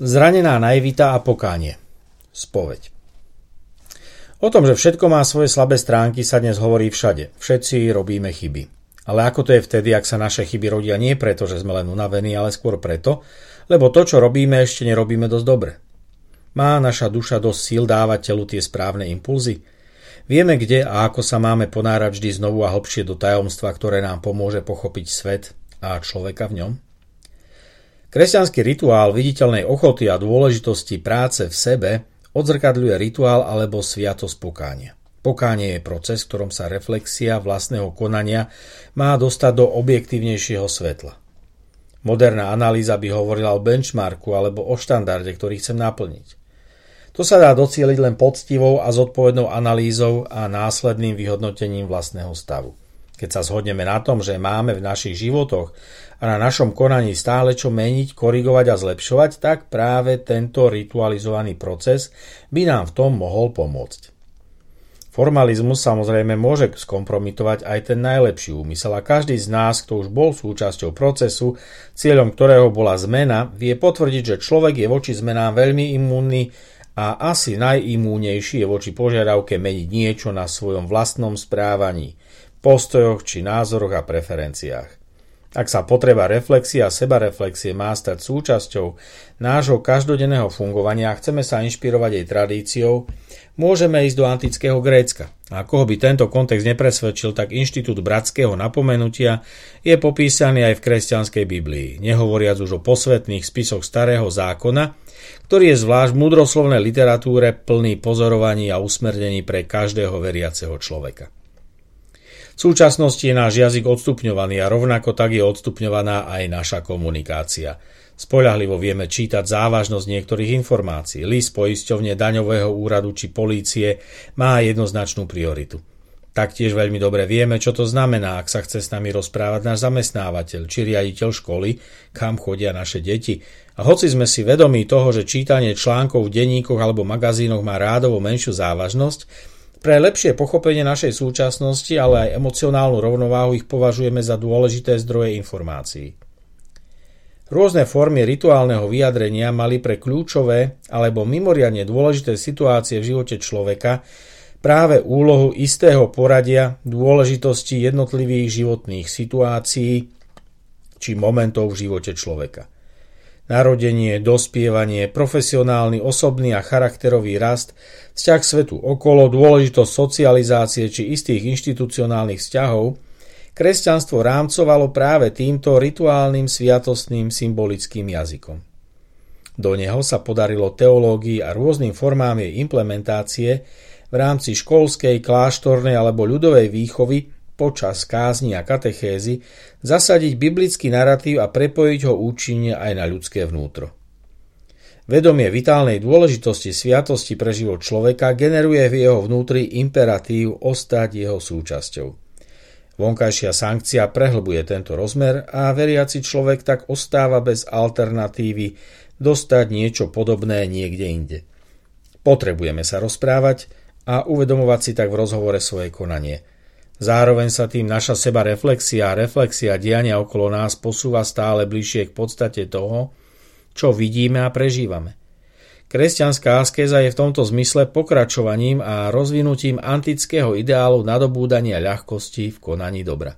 Zranená naivita a pokánie. Spoveď. O tom, že všetko má svoje slabé stránky, sa dnes hovorí všade. Všetci robíme chyby. Ale ako to je vtedy, ak sa naše chyby rodia nie preto, že sme len unavení, ale skôr preto, lebo to, čo robíme, ešte nerobíme dosť dobre. Má naša duša dosť síl dávať telu tie správne impulzy? Vieme, kde a ako sa máme ponárať vždy znovu a hlbšie do tajomstva, ktoré nám pomôže pochopiť svet a človeka v ňom? Kresťanský rituál viditeľnej ochoty a dôležitosti práce v sebe odzrkadľuje rituál alebo sviatosť pokánia. Pokánie je proces, v ktorom sa reflexia vlastného konania má dostať do objektívnejšieho svetla. Moderná analýza by hovorila o benchmarku alebo o štandarde, ktorý chcem naplniť. To sa dá docieliť len poctivou a zodpovednou analýzou a následným vyhodnotením vlastného stavu. Keď sa zhodneme na tom, že máme v našich životoch a na našom konaní stále čo meniť, korigovať a zlepšovať, tak práve tento ritualizovaný proces by nám v tom mohol pomôcť. Formalizmus samozrejme môže skompromitovať aj ten najlepší úmysel a každý z nás, kto už bol súčasťou procesu, cieľom ktorého bola zmena, vie potvrdiť, že človek je voči zmenám veľmi imúnny a asi najimúnejší je voči požiadavke meniť niečo na svojom vlastnom správaní – postojoch či názoroch a preferenciách. Ak sa potreba reflexie a sebareflexie má stať súčasťou nášho každodenného fungovania a chceme sa inšpirovať jej tradíciou, môžeme ísť do antického Grécka. A koho by tento kontext nepresvedčil, tak inštitút bratského napomenutia je popísaný aj v kresťanskej Biblii, nehovoriac už o posvetných spisoch starého zákona, ktorý je zvlášť v mudroslovnej literatúre plný pozorovaní a usmernení pre každého veriaceho človeka. V súčasnosti je náš jazyk odstupňovaný a rovnako tak je odstupňovaná aj naša komunikácia. Spoľahlivo vieme čítať závažnosť niektorých informácií. List poisťovne daňového úradu či polície má jednoznačnú prioritu. Taktiež veľmi dobre vieme, čo to znamená, ak sa chce s nami rozprávať náš zamestnávateľ či riaditeľ školy, kam chodia naše deti. A hoci sme si vedomí toho, že čítanie článkov v denníkoch alebo magazínoch má rádovo menšiu závažnosť, pre lepšie pochopenie našej súčasnosti, ale aj emocionálnu rovnováhu ich považujeme za dôležité zdroje informácií. Rôzne formy rituálneho vyjadrenia mali pre kľúčové alebo mimoriadne dôležité situácie v živote človeka práve úlohu istého poradia dôležitosti jednotlivých životných situácií či momentov v živote človeka narodenie, dospievanie, profesionálny, osobný a charakterový rast, vzťah svetu okolo, dôležitosť socializácie či istých inštitucionálnych vzťahov, kresťanstvo rámcovalo práve týmto rituálnym, sviatostným, symbolickým jazykom. Do neho sa podarilo teológii a rôznym formám jej implementácie v rámci školskej, kláštornej alebo ľudovej výchovy počas kázni a katechézy zasadiť biblický narratív a prepojiť ho účinne aj na ľudské vnútro. Vedomie vitálnej dôležitosti sviatosti pre život človeka generuje v jeho vnútri imperatív ostať jeho súčasťou. Vonkajšia sankcia prehlbuje tento rozmer a veriaci človek tak ostáva bez alternatívy dostať niečo podobné niekde inde. Potrebujeme sa rozprávať a uvedomovať si tak v rozhovore svoje konanie – Zároveň sa tým naša seba reflexia a reflexia diania okolo nás posúva stále bližšie k podstate toho, čo vidíme a prežívame. Kresťanská askéza je v tomto zmysle pokračovaním a rozvinutím antického ideálu nadobúdania ľahkosti v konaní dobra.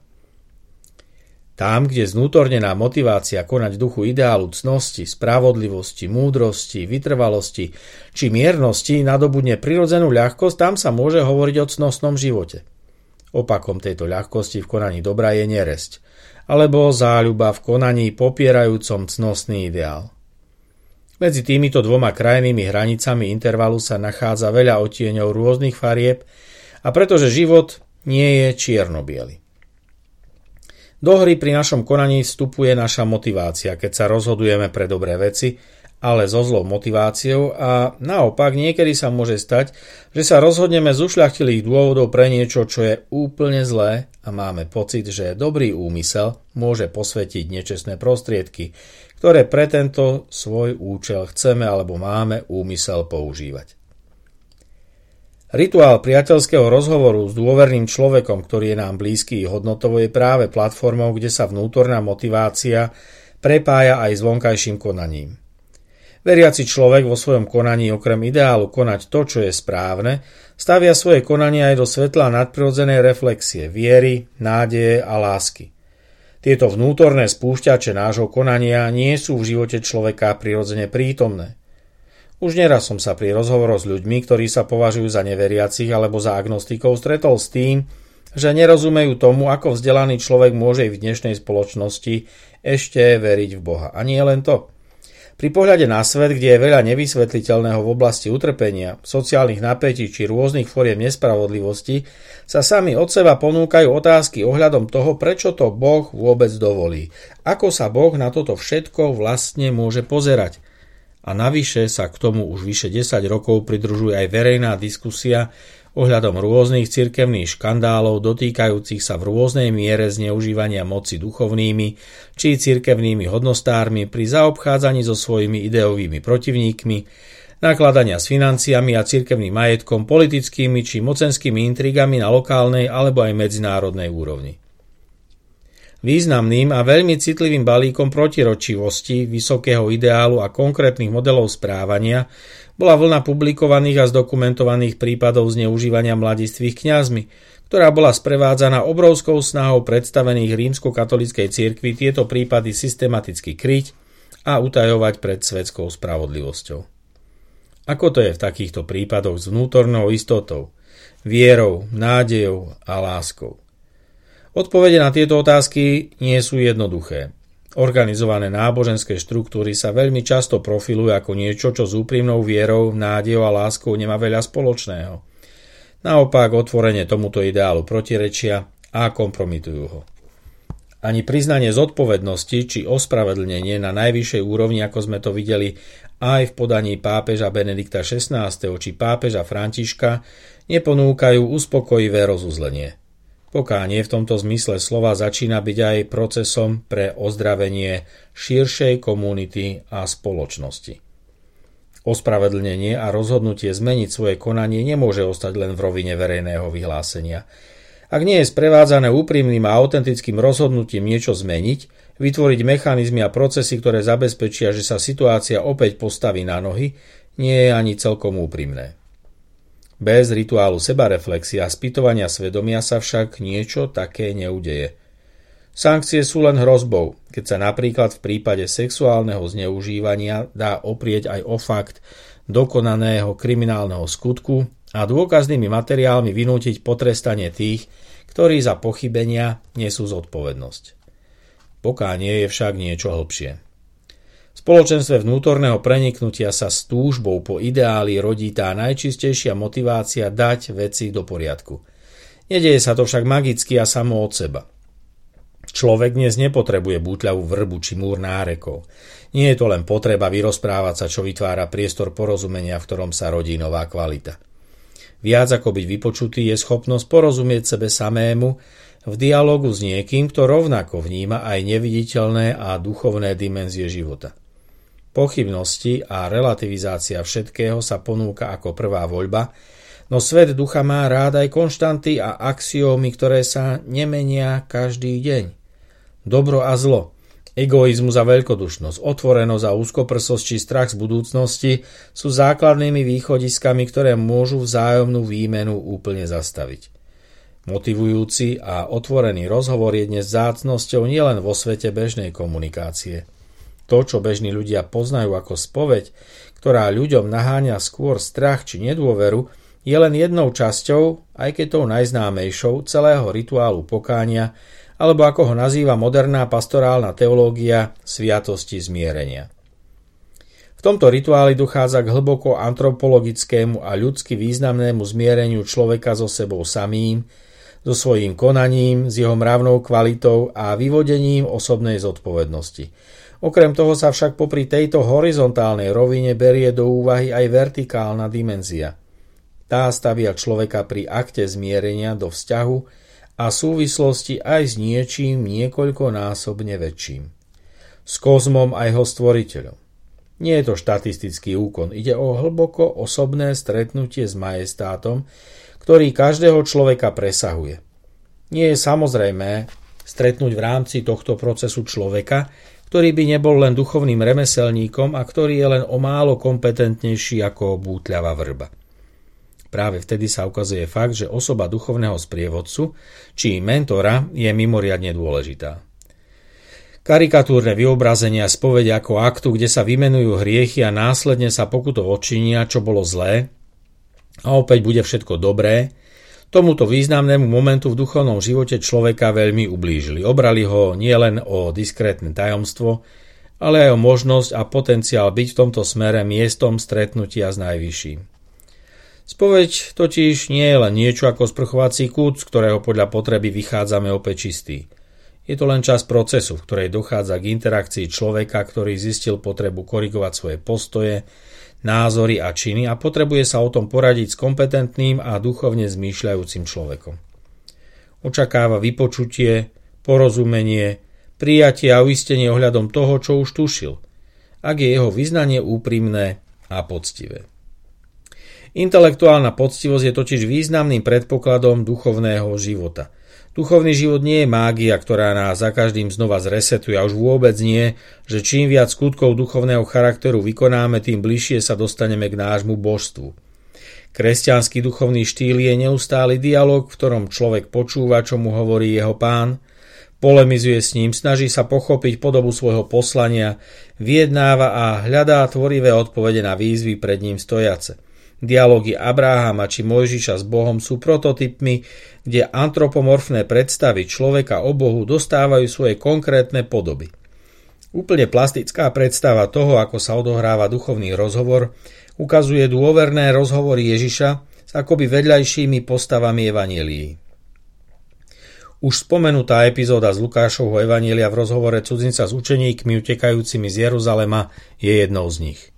Tam, kde znútornená motivácia konať duchu ideálu cnosti, spravodlivosti, múdrosti, vytrvalosti či miernosti nadobudne prirodzenú ľahkosť, tam sa môže hovoriť o cnostnom živote – Opakom tejto ľahkosti v konaní dobra je neresť, alebo záľuba v konaní popierajúcom cnostný ideál. Medzi týmito dvoma krajnými hranicami intervalu sa nachádza veľa otieňov rôznych farieb a pretože život nie je čierno -biely. Do hry pri našom konaní vstupuje naša motivácia, keď sa rozhodujeme pre dobré veci ale so zlou motiváciou a naopak niekedy sa môže stať, že sa rozhodneme z ušľachtilých dôvodov pre niečo, čo je úplne zlé a máme pocit, že dobrý úmysel môže posvetiť nečestné prostriedky, ktoré pre tento svoj účel chceme alebo máme úmysel používať. Rituál priateľského rozhovoru s dôverným človekom, ktorý je nám blízky hodnotovo, je práve platformou, kde sa vnútorná motivácia prepája aj s vonkajším konaním. Veriaci človek vo svojom konaní okrem ideálu konať to, čo je správne, stavia svoje konanie aj do svetla nadprirodzenej reflexie, viery, nádeje a lásky. Tieto vnútorné spúšťače nášho konania nie sú v živote človeka prirodzene prítomné. Už neraz som sa pri rozhovoroch s ľuďmi, ktorí sa považujú za neveriacich alebo za agnostikov, stretol s tým, že nerozumejú tomu, ako vzdelaný človek môže v dnešnej spoločnosti ešte veriť v Boha. A nie len to. Pri pohľade na svet, kde je veľa nevysvetliteľného v oblasti utrpenia, sociálnych napätí či rôznych foriem nespravodlivosti, sa sami od seba ponúkajú otázky ohľadom toho, prečo to Boh vôbec dovolí. Ako sa Boh na toto všetko vlastne môže pozerať. A navyše sa k tomu už vyše 10 rokov pridružuje aj verejná diskusia ohľadom rôznych cirkevných škandálov dotýkajúcich sa v rôznej miere zneužívania moci duchovnými či cirkevnými hodnostármi pri zaobchádzaní so svojimi ideovými protivníkmi, nakladania s financiami a cirkevným majetkom, politickými či mocenskými intrigami na lokálnej alebo aj medzinárodnej úrovni. Významným a veľmi citlivým balíkom protiročivosti, vysokého ideálu a konkrétnych modelov správania bola vlna publikovaných a zdokumentovaných prípadov zneužívania mladistvých kňazmi, ktorá bola sprevádzaná obrovskou snahou predstavených rímsko-katolíckej cirkvi tieto prípady systematicky kryť a utajovať pred svetskou spravodlivosťou. Ako to je v takýchto prípadoch s vnútornou istotou, vierou, nádejou a láskou? Odpovede na tieto otázky nie sú jednoduché. Organizované náboženské štruktúry sa veľmi často profilujú ako niečo, čo s úprimnou vierou, nádejou a láskou nemá veľa spoločného. Naopak otvorene tomuto ideálu protirečia a kompromitujú ho. Ani priznanie zodpovednosti či ospravedlnenie na najvyššej úrovni, ako sme to videli aj v podaní pápeža Benedikta XVI. či pápeža Františka, neponúkajú uspokojivé rozuzlenie – Pokánie v tomto zmysle slova začína byť aj procesom pre ozdravenie širšej komunity a spoločnosti. Ospravedlnenie a rozhodnutie zmeniť svoje konanie nemôže ostať len v rovine verejného vyhlásenia. Ak nie je sprevádzané úprimným a autentickým rozhodnutím niečo zmeniť, vytvoriť mechanizmy a procesy, ktoré zabezpečia, že sa situácia opäť postaví na nohy, nie je ani celkom úprimné. Bez rituálu sebareflexia a spýtovania svedomia sa však niečo také neudeje. Sankcie sú len hrozbou, keď sa napríklad v prípade sexuálneho zneužívania dá oprieť aj o fakt dokonaného kriminálneho skutku a dôkaznými materiálmi vynútiť potrestanie tých, ktorí za pochybenia nesú zodpovednosť. Pokánie je však niečo hlbšie spoločenstve vnútorného preniknutia sa s túžbou po ideáli rodí tá najčistejšia motivácia dať veci do poriadku. Nedieje sa to však magicky a samo od seba. Človek dnes nepotrebuje bútľavú vrbu či múr nárekov. Nie je to len potreba vyrozprávať sa, čo vytvára priestor porozumenia, v ktorom sa rodí nová kvalita. Viac ako byť vypočutý je schopnosť porozumieť sebe samému v dialogu s niekým, kto rovnako vníma aj neviditeľné a duchovné dimenzie života. Pochybnosti a relativizácia všetkého sa ponúka ako prvá voľba, no svet ducha má rád aj konštanty a axiómy, ktoré sa nemenia každý deň. Dobro a zlo, egoizmus a veľkodušnosť, otvorenosť a úzkoprsosť či strach z budúcnosti sú základnými východiskami, ktoré môžu vzájomnú výmenu úplne zastaviť. Motivujúci a otvorený rozhovor je dnes zácnosťou nielen vo svete bežnej komunikácie – to, čo bežní ľudia poznajú ako spoveď, ktorá ľuďom naháňa skôr strach či nedôveru, je len jednou časťou, aj keď tou najznámejšou, celého rituálu pokánia, alebo ako ho nazýva moderná pastorálna teológia sviatosti zmierenia. V tomto rituáli dochádza k hlboko antropologickému a ľudsky významnému zmiereniu človeka so sebou samým, so svojím konaním, s jeho mravnou kvalitou a vyvodením osobnej zodpovednosti – Okrem toho sa však popri tejto horizontálnej rovine berie do úvahy aj vertikálna dimenzia. Tá stavia človeka pri akte zmierenia do vzťahu a súvislosti aj s niečím niekoľkonásobne väčším. S kozmom aj jeho stvoriteľom. Nie je to štatistický úkon, ide o hlboko osobné stretnutie s majestátom, ktorý každého človeka presahuje. Nie je samozrejmé stretnúť v rámci tohto procesu človeka, ktorý by nebol len duchovným remeselníkom a ktorý je len o málo kompetentnejší ako bútľavá vrba. Práve vtedy sa ukazuje fakt, že osoba duchovného sprievodcu či mentora je mimoriadne dôležitá. Karikatúrne vyobrazenia spovede ako aktu, kde sa vymenujú hriechy a následne sa pokuto odčinia, čo bolo zlé, a opäť bude všetko dobré, tomuto významnému momentu v duchovnom živote človeka veľmi ublížili. Obrali ho nielen o diskrétne tajomstvo, ale aj o možnosť a potenciál byť v tomto smere miestom stretnutia s najvyšším. Spoveď totiž nie je len niečo ako sprchovací kút, z ktorého podľa potreby vychádzame opäť čistý. Je to len čas procesu, v ktorej dochádza k interakcii človeka, ktorý zistil potrebu korigovať svoje postoje, názory a činy a potrebuje sa o tom poradiť s kompetentným a duchovne zmýšľajúcim človekom. Očakáva vypočutie, porozumenie, prijatie a uistenie ohľadom toho, čo už tušil, ak je jeho vyznanie úprimné a poctivé. Intelektuálna poctivosť je totiž významným predpokladom duchovného života. Duchovný život nie je mágia, ktorá nás za každým znova zresetuje a už vôbec nie, že čím viac skutkov duchovného charakteru vykonáme, tým bližšie sa dostaneme k nášmu božstvu. Kresťanský duchovný štýl je neustály dialog, v ktorom človek počúva, čo mu hovorí jeho pán, polemizuje s ním, snaží sa pochopiť podobu svojho poslania, vyjednáva a hľadá tvorivé odpovede na výzvy pred ním stojace – Dialógy Abráhama či Mojžiša s Bohom sú prototypmi, kde antropomorfné predstavy človeka o Bohu dostávajú svoje konkrétne podoby. Úplne plastická predstava toho, ako sa odohráva duchovný rozhovor, ukazuje dôverné rozhovory Ježiša s akoby vedľajšími postavami Evanielií. Už spomenutá epizóda z Lukášovho Evanielia v rozhovore cudzinca s učeníkmi utekajúcimi z Jeruzalema je jednou z nich.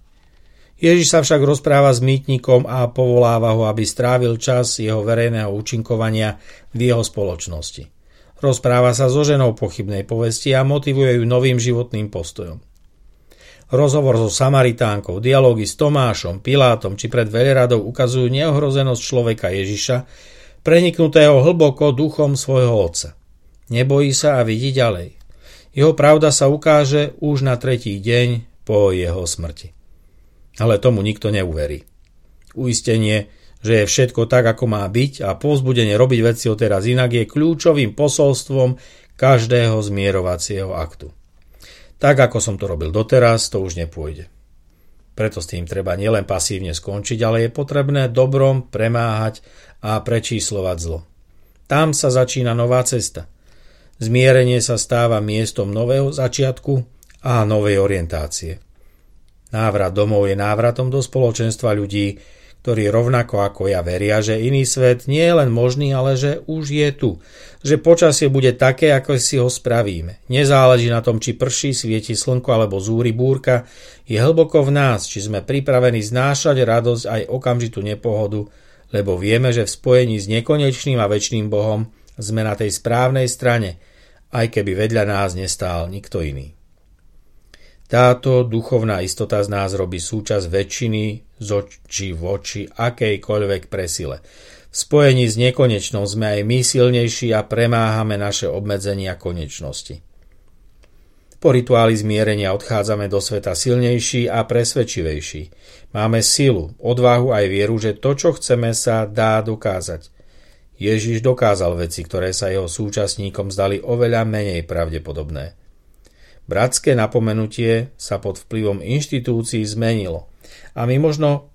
Ježiš sa však rozpráva s mýtnikom a povoláva ho, aby strávil čas jeho verejného účinkovania v jeho spoločnosti. Rozpráva sa so ženou pochybnej povesti a motivuje ju novým životným postojom. Rozhovor so Samaritánkou, dialógy s Tomášom, Pilátom či pred veľradou ukazujú neohrozenosť človeka Ježiša, preniknutého hlboko duchom svojho otca. Nebojí sa a vidí ďalej. Jeho pravda sa ukáže už na tretí deň po jeho smrti ale tomu nikto neuverí. Uistenie, že je všetko tak, ako má byť a povzbudenie robiť veci teraz inak je kľúčovým posolstvom každého zmierovacieho aktu. Tak, ako som to robil doteraz, to už nepôjde. Preto s tým treba nielen pasívne skončiť, ale je potrebné dobrom premáhať a prečíslovať zlo. Tam sa začína nová cesta. Zmierenie sa stáva miestom nového začiatku a novej orientácie. Návrat domov je návratom do spoločenstva ľudí, ktorí rovnako ako ja veria, že iný svet nie je len možný, ale že už je tu. Že počasie bude také, ako si ho spravíme. Nezáleží na tom, či prší, svieti slnko alebo zúri búrka. Je hlboko v nás, či sme pripravení znášať radosť aj okamžitú nepohodu, lebo vieme, že v spojení s nekonečným a väčšným Bohom sme na tej správnej strane, aj keby vedľa nás nestál nikto iný. Táto duchovná istota z nás robí súčasť väčšiny z očí v oči akejkoľvek presile. V spojení s nekonečnou sme aj my silnejší a premáhame naše obmedzenia konečnosti. Po rituáli zmierenia odchádzame do sveta silnejší a presvedčivejší. Máme silu, odvahu aj vieru, že to, čo chceme, sa dá dokázať. Ježiš dokázal veci, ktoré sa jeho súčasníkom zdali oveľa menej pravdepodobné. Bratské napomenutie sa pod vplyvom inštitúcií zmenilo a my možno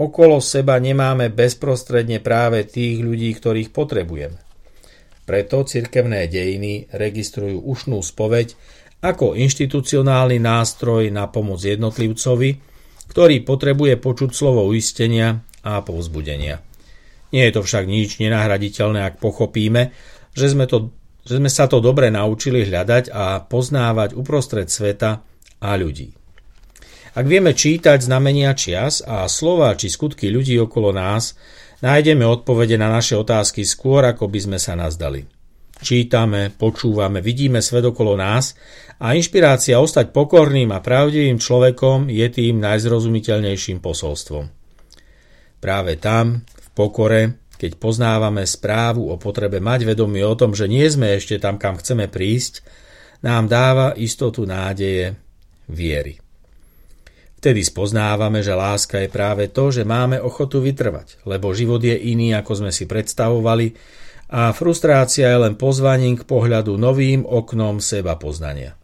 okolo seba nemáme bezprostredne práve tých ľudí, ktorých potrebujeme. Preto cirkevné dejiny registrujú ušnú spoveď ako inštitucionálny nástroj na pomoc jednotlivcovi, ktorý potrebuje počuť slovo uistenia a povzbudenia. Nie je to však nič nenahraditeľné, ak pochopíme, že sme to že sme sa to dobre naučili hľadať a poznávať uprostred sveta a ľudí. Ak vieme čítať znamenia čias a slova či skutky ľudí okolo nás, nájdeme odpovede na naše otázky skôr, ako by sme sa nazdali. Čítame, počúvame, vidíme svet okolo nás a inšpirácia ostať pokorným a pravdivým človekom je tým najzrozumiteľnejším posolstvom. Práve tam, v pokore, keď poznávame správu o potrebe mať vedomie o tom, že nie sme ešte tam, kam chceme prísť, nám dáva istotu nádeje, viery. Vtedy spoznávame, že láska je práve to, že máme ochotu vytrvať, lebo život je iný, ako sme si predstavovali a frustrácia je len pozvaním k pohľadu novým oknom seba poznania.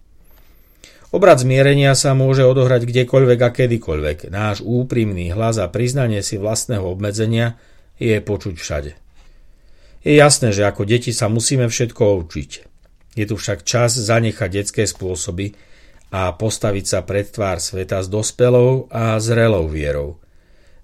Obrad zmierenia sa môže odohrať kdekoľvek a kedykoľvek. Náš úprimný hlas a priznanie si vlastného obmedzenia je počuť všade. Je jasné, že ako deti sa musíme všetko učiť. Je tu však čas zanechať detské spôsoby a postaviť sa pred tvár sveta s dospelou a zrelou vierou.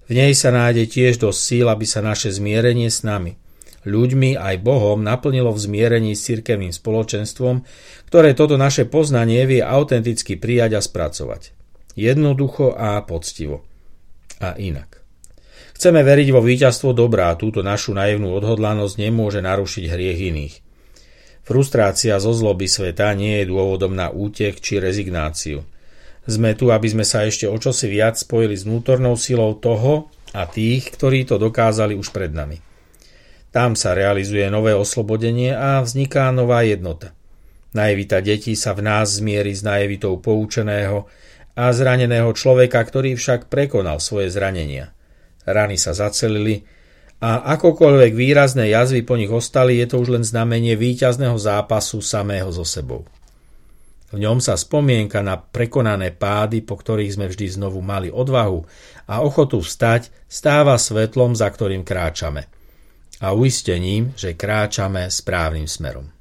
V nej sa nájde tiež dosť síl, aby sa naše zmierenie s nami, ľuďmi aj Bohom naplnilo v zmierení s cirkevným spoločenstvom, ktoré toto naše poznanie vie autenticky prijať a spracovať. Jednoducho a poctivo. A inak. Chceme veriť vo víťazstvo dobrá a túto našu naivnú odhodlanosť nemôže narušiť hriech iných. Frustrácia zo zloby sveta nie je dôvodom na útek či rezignáciu. Sme tu, aby sme sa ešte o čosi viac spojili s vnútornou silou toho a tých, ktorí to dokázali už pred nami. Tam sa realizuje nové oslobodenie a vzniká nová jednota. Naivita detí sa v nás zmierí s naivitou poučeného a zraneného človeka, ktorý však prekonal svoje zranenia. Rany sa zacelili, a akokoľvek výrazné jazvy po nich ostali, je to už len znamenie víťazného zápasu samého so sebou. V ňom sa spomienka na prekonané pády, po ktorých sme vždy znovu mali odvahu a ochotu vstať, stáva svetlom, za ktorým kráčame. A uistením, že kráčame správnym smerom.